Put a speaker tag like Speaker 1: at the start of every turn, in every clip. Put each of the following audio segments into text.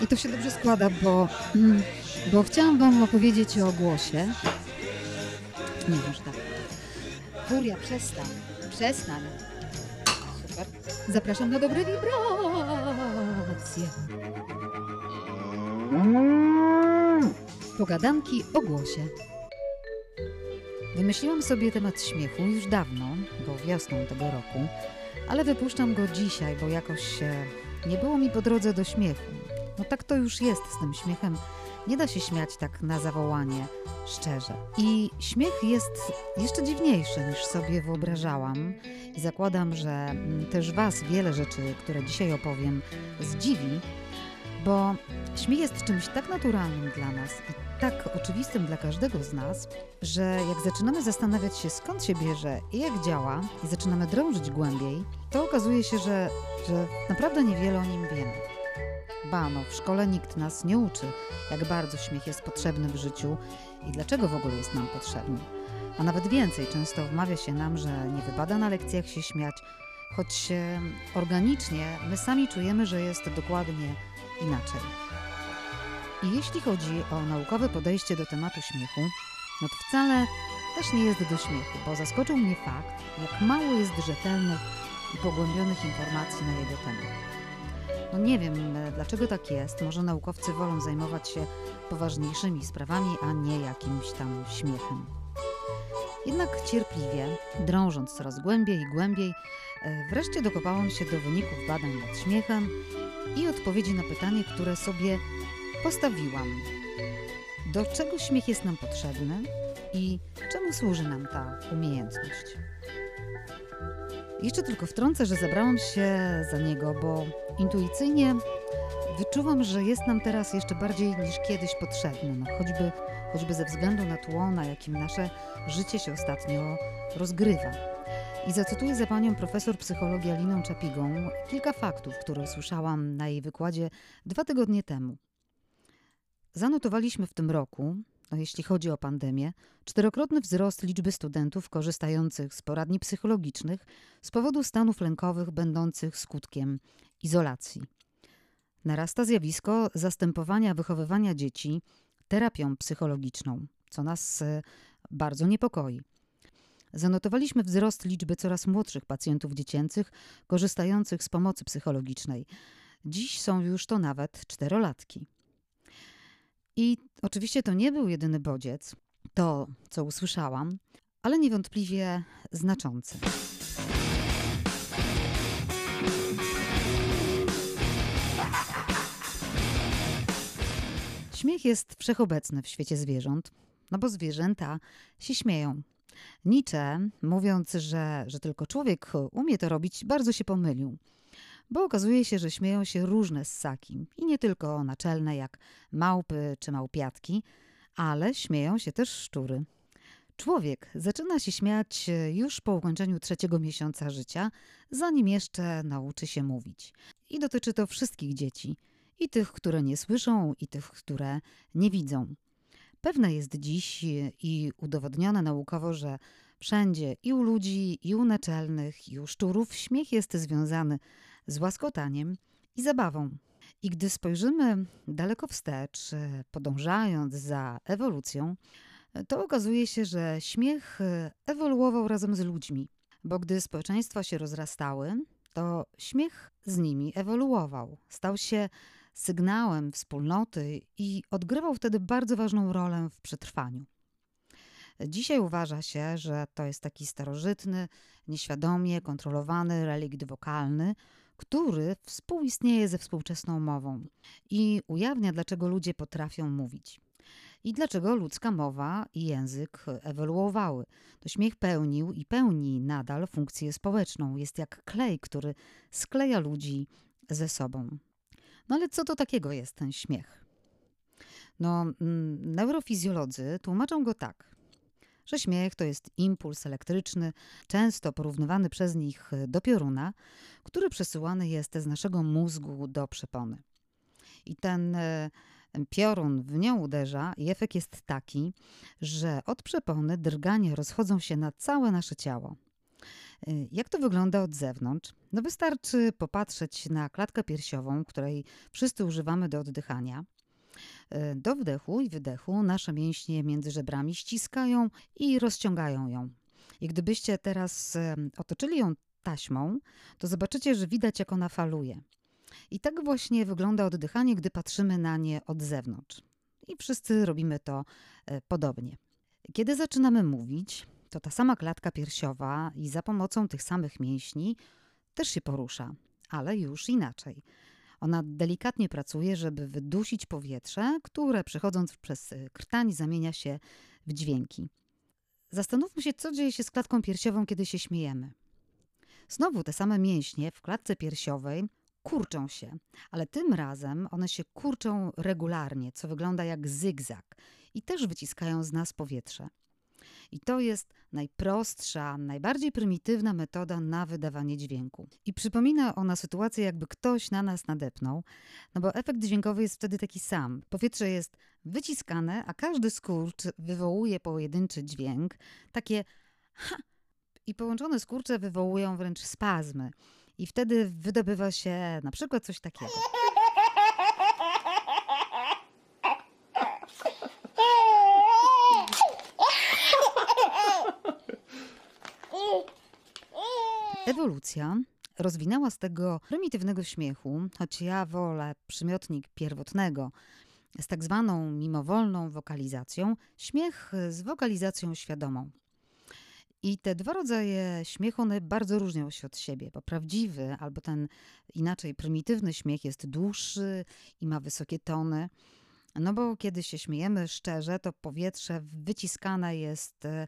Speaker 1: I to się dobrze składa, bo, mm, bo chciałam Wam opowiedzieć o głosie. Nie, może tak. Furia, przestań. Przestań. Super. Zapraszam na dobre wibracje. Pogadanki o głosie. Wymyśliłam sobie temat śmiechu już dawno, bo wiosną tego roku, ale wypuszczam go dzisiaj, bo jakoś e, nie było mi po drodze do śmiechu. No tak to już jest z tym śmiechem. Nie da się śmiać tak na zawołanie, szczerze. I śmiech jest jeszcze dziwniejszy niż sobie wyobrażałam. I zakładam, że mm, też Was wiele rzeczy, które dzisiaj opowiem, zdziwi, bo śmiech jest czymś tak naturalnym dla nas i tak oczywistym dla każdego z nas, że jak zaczynamy zastanawiać się skąd się bierze i jak działa, i zaczynamy drążyć głębiej, to okazuje się, że, że naprawdę niewiele o nim wiemy. Ba, no, w szkole nikt nas nie uczy, jak bardzo śmiech jest potrzebny w życiu i dlaczego w ogóle jest nam potrzebny. A nawet więcej, często wmawia się nam, że nie wypada na lekcjach się śmiać, choć e, organicznie my sami czujemy, że jest dokładnie inaczej. I jeśli chodzi o naukowe podejście do tematu śmiechu, no to wcale też nie jest do śmiechu, bo zaskoczył mnie fakt, jak mało jest rzetelnych i pogłębionych informacji na jego temat. No nie wiem, e, dlaczego tak jest. Może naukowcy wolą zajmować się poważniejszymi sprawami, a nie jakimś tam śmiechem. Jednak cierpliwie, drążąc coraz głębiej i głębiej, e, wreszcie dokopałam się do wyników badań nad śmiechem i odpowiedzi na pytanie, które sobie postawiłam. Do czego śmiech jest nam potrzebny i czemu służy nam ta umiejętność? Jeszcze tylko wtrącę, że zabrałam się za niego, bo intuicyjnie wyczuwam, że jest nam teraz jeszcze bardziej niż kiedyś potrzebny, no choćby, choćby ze względu na tło, na jakim nasze życie się ostatnio rozgrywa. I zacytuję za panią profesor psychologii Aliną Czapigą kilka faktów, które usłyszałam na jej wykładzie dwa tygodnie temu. Zanotowaliśmy w tym roku, jeśli chodzi o pandemię, czterokrotny wzrost liczby studentów korzystających z poradni psychologicznych z powodu stanów lękowych będących skutkiem izolacji. Narasta zjawisko zastępowania wychowywania dzieci terapią psychologiczną, co nas e, bardzo niepokoi. Zanotowaliśmy wzrost liczby coraz młodszych pacjentów dziecięcych korzystających z pomocy psychologicznej. Dziś są już to nawet czterolatki. I oczywiście to nie był jedyny bodziec, to co usłyszałam, ale niewątpliwie znaczący. Śmiech jest wszechobecny w świecie zwierząt, no bo zwierzęta się śmieją. Nietzsche, mówiąc, że, że tylko człowiek umie to robić, bardzo się pomylił bo okazuje się, że śmieją się różne ssaki i nie tylko naczelne jak małpy czy małpiatki, ale śmieją się też szczury. Człowiek zaczyna się śmiać już po ukończeniu trzeciego miesiąca życia, zanim jeszcze nauczy się mówić. I dotyczy to wszystkich dzieci, i tych, które nie słyszą, i tych, które nie widzą. Pewne jest dziś i udowodnione naukowo, że wszędzie i u ludzi, i u naczelnych, i u szczurów śmiech jest związany z łaskotaniem i zabawą. I gdy spojrzymy daleko wstecz, podążając za ewolucją, to okazuje się, że śmiech ewoluował razem z ludźmi, bo gdy społeczeństwa się rozrastały, to śmiech z nimi ewoluował, stał się sygnałem wspólnoty i odgrywał wtedy bardzo ważną rolę w przetrwaniu. Dzisiaj uważa się, że to jest taki starożytny, nieświadomie kontrolowany relikt wokalny, który współistnieje ze współczesną mową i ujawnia, dlaczego ludzie potrafią mówić. I dlaczego ludzka mowa i język ewoluowały. To śmiech pełnił i pełni nadal funkcję społeczną. Jest jak klej, który skleja ludzi ze sobą. No ale co to takiego jest ten śmiech? No, mm, neurofizjolodzy tłumaczą go tak że śmiech to jest impuls elektryczny, często porównywany przez nich do pioruna, który przesyłany jest z naszego mózgu do przepony. I ten e, piorun w nią uderza i efekt jest taki, że od przepony drganie rozchodzą się na całe nasze ciało. Y, Jak to wygląda od zewnątrz? No wystarczy popatrzeć na klatkę piersiową, której wszyscy używamy do oddychania. Y, Do wdechu i wydechu nasze mięśnie między żebrami ściskają i rozciągają ją. I gdybyście teraz otoczyli ją taśmą, to zobaczycie, że widać, jak ona faluje. I tak właśnie wygląda oddychanie, gdy patrzymy na nie od zewnątrz. I wszyscy robimy to e, podobnie. Kiedy zaczynamy mówić, to ta sama klatka piersiowa i za pomocą tych samych mięśni też się porusza, ale już inaczej. Ona delikatnie pracuje, żeby wydusić powietrze, które przechodząc przez y, krtań zamienia się w dźwięki. Zastanówmy się, co dzieje się z klatką piersiową, kiedy się śmiejemy. Znowu te same mięśnie w klatce piersiowej kurczą się, ale tym razem one się kurczą regularnie, co wygląda jak zygzak i też wyciskają z nas powietrze. I to jest najprostsza, najbardziej prymitywna metoda na wydawanie dźwięku. I przypomina ona sytuację, jakby ktoś na nas nadepnął, no bo efekt dźwiękowy jest wtedy taki sam. Powietrze jest wyciskane, a każdy skurcz wywołuje pojedynczy dźwięk, takie ha! I połączone skurcze wywołują wręcz spazmy. I wtedy wydobywa się na przykład coś takiego. Ewolucja rozwinęła z tego prymitywnego śmiechu, choć ja wolę przymiotnik pierwotnego, z tak zwaną mimowolną wokalizacją, śmiech z wokalizacją świadomą. I te dwa rodzaje śmiechu, one bardzo różnią się od siebie, bo prawdziwy albo ten inaczej prymitywny śmiech jest dłuższy i ma wysokie tony. No bo kiedy się śmiejemy szczerze, to powietrze wyciskane jest e,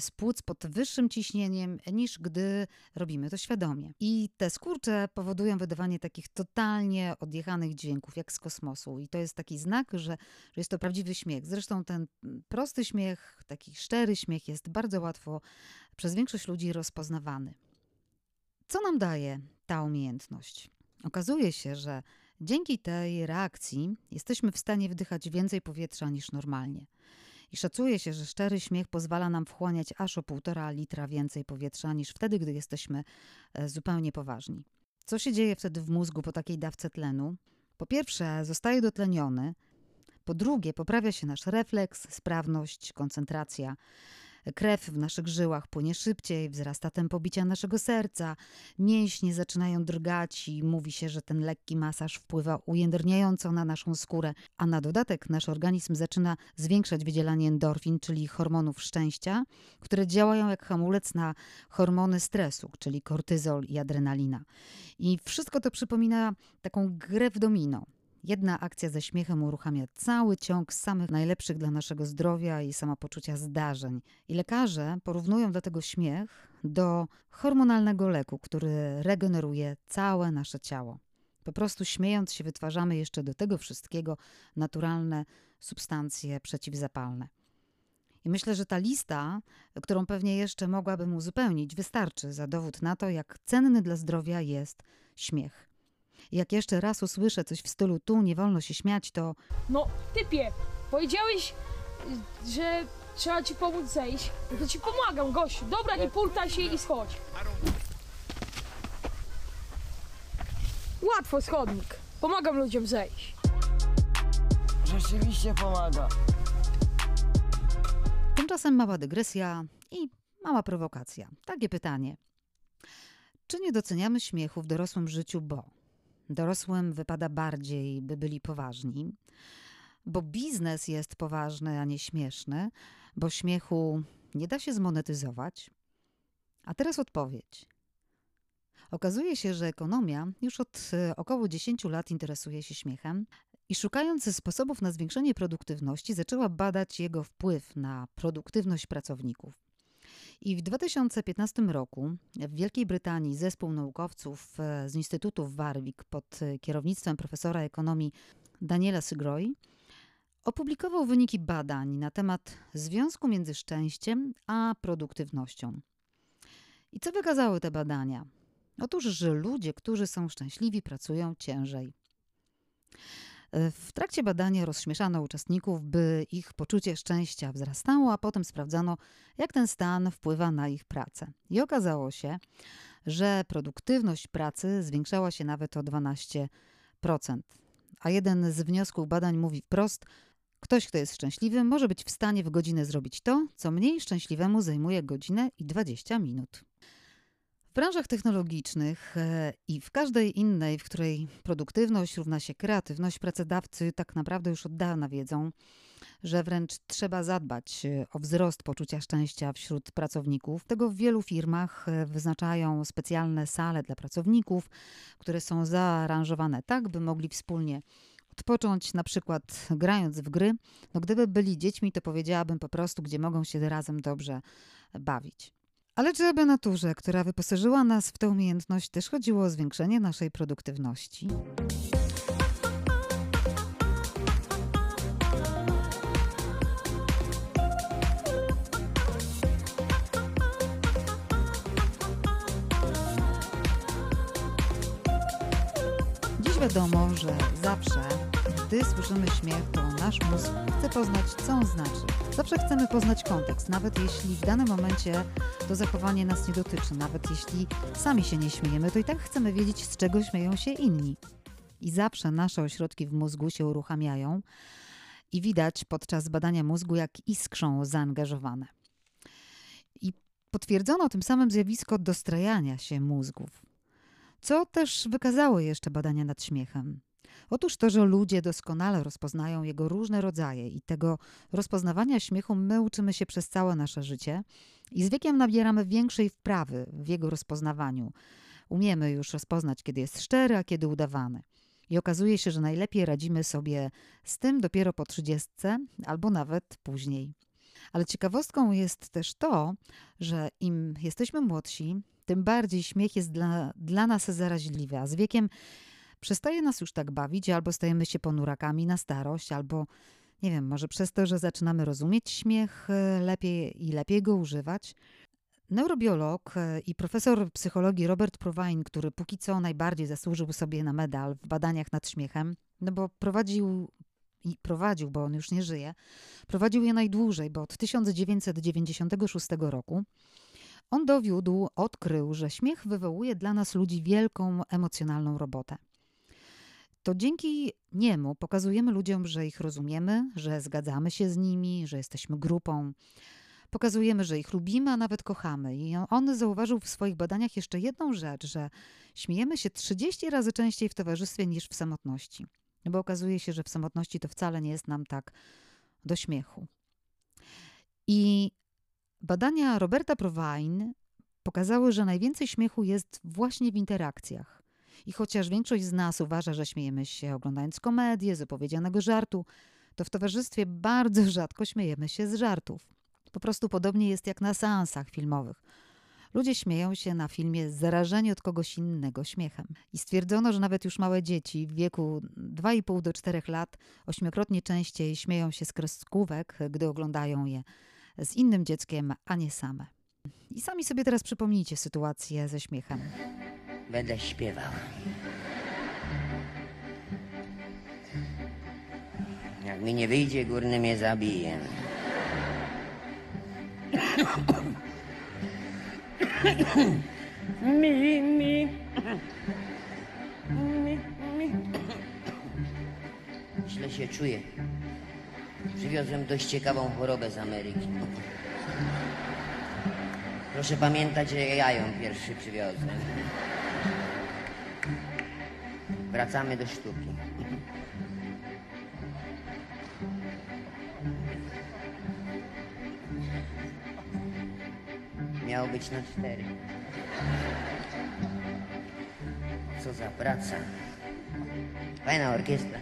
Speaker 1: z płuc pod wyższym ciśnieniem niż gdy robimy to świadomie. I te skurcze powodują wydawanie takich totalnie odjechanych dźwięków, jak z kosmosu. I to jest taki znak, że, że jest to prawdziwy śmiech. Zresztą ten prosty śmiech, taki szczery śmiech jest bardzo łatwo przez większość ludzi rozpoznawany. Co nam daje ta umiejętność? Okazuje się, że Dzięki tej reakcji jesteśmy w stanie wdychać więcej powietrza niż normalnie. I szacuje się, że szczery śmiech pozwala nam wchłaniać aż o 1,5 litra więcej powietrza niż wtedy, gdy jesteśmy e, zupełnie poważni. Co się dzieje wtedy w mózgu po takiej dawce tlenu? Po pierwsze, zostaje dotleniony. Po drugie, poprawia się nasz refleks, sprawność, koncentracja. Krew w naszych żyłach płynie szybciej, wzrasta tempo bicia naszego serca, mięśnie zaczynają drgać i mówi się, że ten lekki masaż wpływa ujędrniająco na naszą skórę, a na dodatek nasz organizm zaczyna zwiększać wydzielanie endorfin, czyli hormonów szczęścia, które działają jak hamulec na hormony stresu, czyli kortyzol i adrenalina. I wszystko to przypomina taką grę w domino. Jedna akcja ze śmiechem uruchamia cały ciąg samych najlepszych dla naszego zdrowia i samopoczucia zdarzeń. I lekarze porównują dlatego śmiech do hormonalnego leku, który regeneruje całe nasze ciało. Po prostu śmiejąc się wytwarzamy jeszcze do tego wszystkiego naturalne substancje przeciwzapalne. I myślę, że ta lista, którą pewnie jeszcze mogłabym uzupełnić, wystarczy za dowód na to, jak cenny dla zdrowia jest śmiech. Jak jeszcze raz usłyszę coś w stylu tu nie wolno się śmiać, to
Speaker 2: No, typie, powiedziałeś, że trzeba ci pomóc zejść. No to ci pomagam, gościu. Dobra, nie pultaj się i schodź. Łatwo, schodnik. Pomagam ludziom zejść.
Speaker 3: Rzeczywiście pomaga.
Speaker 1: tymczasem mała dygresja i mała prowokacja. Takie pytanie. Czy nie doceniamy śmiechu w dorosłym życiu, bo dorosłym wypada bardziej, by byli poważni, bo biznes jest poważny, a nie śmieszny, bo śmiechu nie da się zmonetyzować? A teraz odpowiedź. Okazuje się, że ekonomia już od e, około 10 lat interesuje się śmiechem i szukając sposobów na zwiększenie produktywności, zaczęła badać jego wpływ na produktywność pracowników. I w 2015 roku w Wielkiej Brytanii zespół naukowców e, z Instytutu w Warwick pod e, kierownictwem profesora ekonomii Daniela Sygroi opublikował wyniki badań na temat związku między szczęściem a produktywnością. I co wykazały te badania? Otóż, że ludzie, którzy są szczęśliwi, pracują ciężej. W trakcie badania rozśmieszano uczestników, by ich poczucie szczęścia wzrastało, a potem sprawdzano, jak ten stan wpływa na ich pracę. I okazało się, że produktywność pracy zwiększała się nawet o 12%. A jeden z wniosków badań mówi wprost: ktoś, kto jest szczęśliwy, może być w stanie w godzinę zrobić to, co mniej szczęśliwemu zajmuje godzinę i 20 minut. Branżach technologicznych e, i w każdej innej, w której produktywność równa się kreatywność, pracodawcy tak naprawdę już od dawna wiedzą, że wręcz trzeba zadbać e, o wzrost poczucia szczęścia wśród pracowników. Tego w wielu firmach e, wyznaczają specjalne sale dla pracowników, które są zaaranżowane tak, by mogli wspólnie odpocząć, na przykład grając w gry. No, gdyby byli dziećmi, to powiedziałabym po prostu, gdzie mogą się razem dobrze bawić. Ale czy aby naturze, która wyposażyła nas w tę umiejętność, też chodziło o zwiększenie naszej produktywności? Dziś wiadomo, że zawsze, gdy słyszymy śmiech, to nasz mózg chce poznać, co on znaczy. Zawsze chcemy poznać kontekst, nawet jeśli w danym momencie to zachowanie nas nie dotyczy, nawet jeśli sami się nie śmiejemy, to i tak chcemy wiedzieć, z czego śmieją się inni. I zawsze nasze ośrodki w mózgu się uruchamiają i widać podczas badania mózgu, jak iskrzą zaangażowane. I potwierdzono tym samym zjawisko dostrajania się mózgów, co też wykazało jeszcze badania nad śmiechem. Otóż to, że ludzie doskonale rozpoznają jego różne rodzaje i tego rozpoznawania śmiechu my uczymy się przez całe nasze życie i z wiekiem nabieramy większej wprawy w jego rozpoznawaniu. Umiemy już rozpoznać, kiedy jest szczery, a kiedy udawany. I okazuje się, że najlepiej radzimy sobie z tym dopiero po trzydziestce albo nawet później. Ale ciekawostką jest też to, że im jesteśmy młodsi, tym bardziej śmiech jest dla, dla nas zaraźliwy, a z wiekiem przestaje nas już tak bawić, albo stajemy się ponurakami na starość, albo nie wiem, może przez to, że zaczynamy rozumieć śmiech e, lepiej i lepiej go używać. Neurobiolog e, i profesor psychologii Robert Provine, który póki co najbardziej zasłużył sobie na medal w badaniach nad śmiechem, no bo prowadził i prowadził, bo on już nie żyje, prowadził je najdłużej, bo od 1996 roku. On dowiódł, odkrył, że śmiech wywołuje dla nas ludzi wielką emocjonalną robotę. To dzięki niemu pokazujemy ludziom, że ich rozumiemy, że zgadzamy się z nimi, że jesteśmy grupą. Pokazujemy, że ich lubimy, a nawet kochamy. I on zauważył w swoich badaniach jeszcze jedną rzecz, że śmiejemy się 30 razy częściej w towarzystwie niż w samotności. Bo okazuje się, że w samotności to wcale nie jest nam tak do śmiechu. I badania Roberta Provine pokazały, że najwięcej śmiechu jest właśnie w interakcjach. I chociaż większość z nas uważa, że śmiejemy się oglądając komedię z opowiedzianego żartu, to w towarzystwie bardzo rzadko śmiejemy się z żartów. Po prostu podobnie jest jak na seansach filmowych. Ludzie śmieją się na filmie zarażeni od kogoś innego śmiechem. I stwierdzono, że nawet już małe dzieci w wieku 2,5 do 4 lat ośmiokrotnie częściej śmieją się z kreskówek, gdy oglądają je z innym dzieckiem, a nie same. I sami sobie teraz przypomnijcie sytuację ze śmiechem.
Speaker 3: Będę śpiewał. Jak mi nie wyjdzie, górny mnie zabije. Mi, mi. Mi, mi. Źle się czuję. Przywiozłem dość ciekawą chorobę z Ameryki. Proszę pamiętać, że ja ją pierwszy przywiozłem. Wracamy do sztuki. Miało być na cztery. Co za praca. Fajna orkiestra.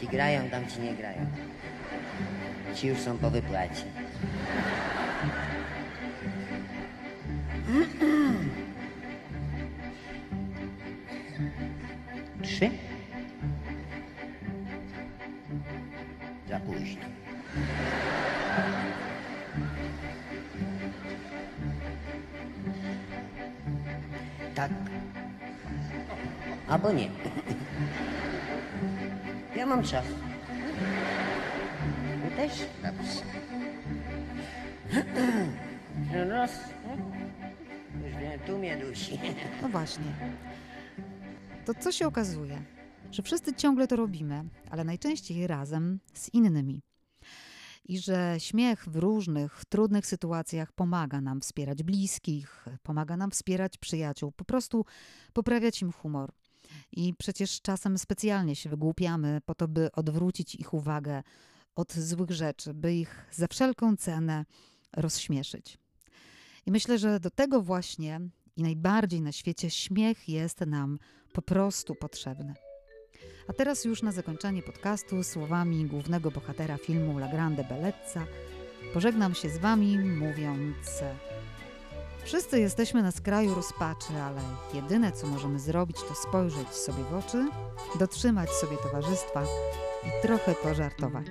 Speaker 3: Ci grają, tam ci nie grają. Ci już są po wypłacie. późno. Tak. Albo nie. Ja mam czas. Ty też? Dobrze. Raz. Już wiem, tu mnie dusi.
Speaker 1: No właśnie. To co się okazuje? Że wszyscy ciągle to robimy, ale najczęściej razem z innymi. I że śmiech w różnych trudnych sytuacjach pomaga nam wspierać bliskich, pomaga nam wspierać przyjaciół, po prostu poprawiać im humor. I przecież czasem specjalnie się wygłupiamy po to, by odwrócić ich uwagę od złych rzeczy, by ich za wszelką cenę rozśmieszyć. I myślę, że do tego właśnie i najbardziej na świecie śmiech jest nam po prostu potrzebny. A teraz już na zakończenie podcastu słowami głównego bohatera filmu La Grande Bellezza pożegnam się z wami mówiąc Wszyscy jesteśmy na skraju rozpaczy, ale jedyne co możemy zrobić to spojrzeć sobie w oczy, dotrzymać sobie towarzystwa i trochę pożartować.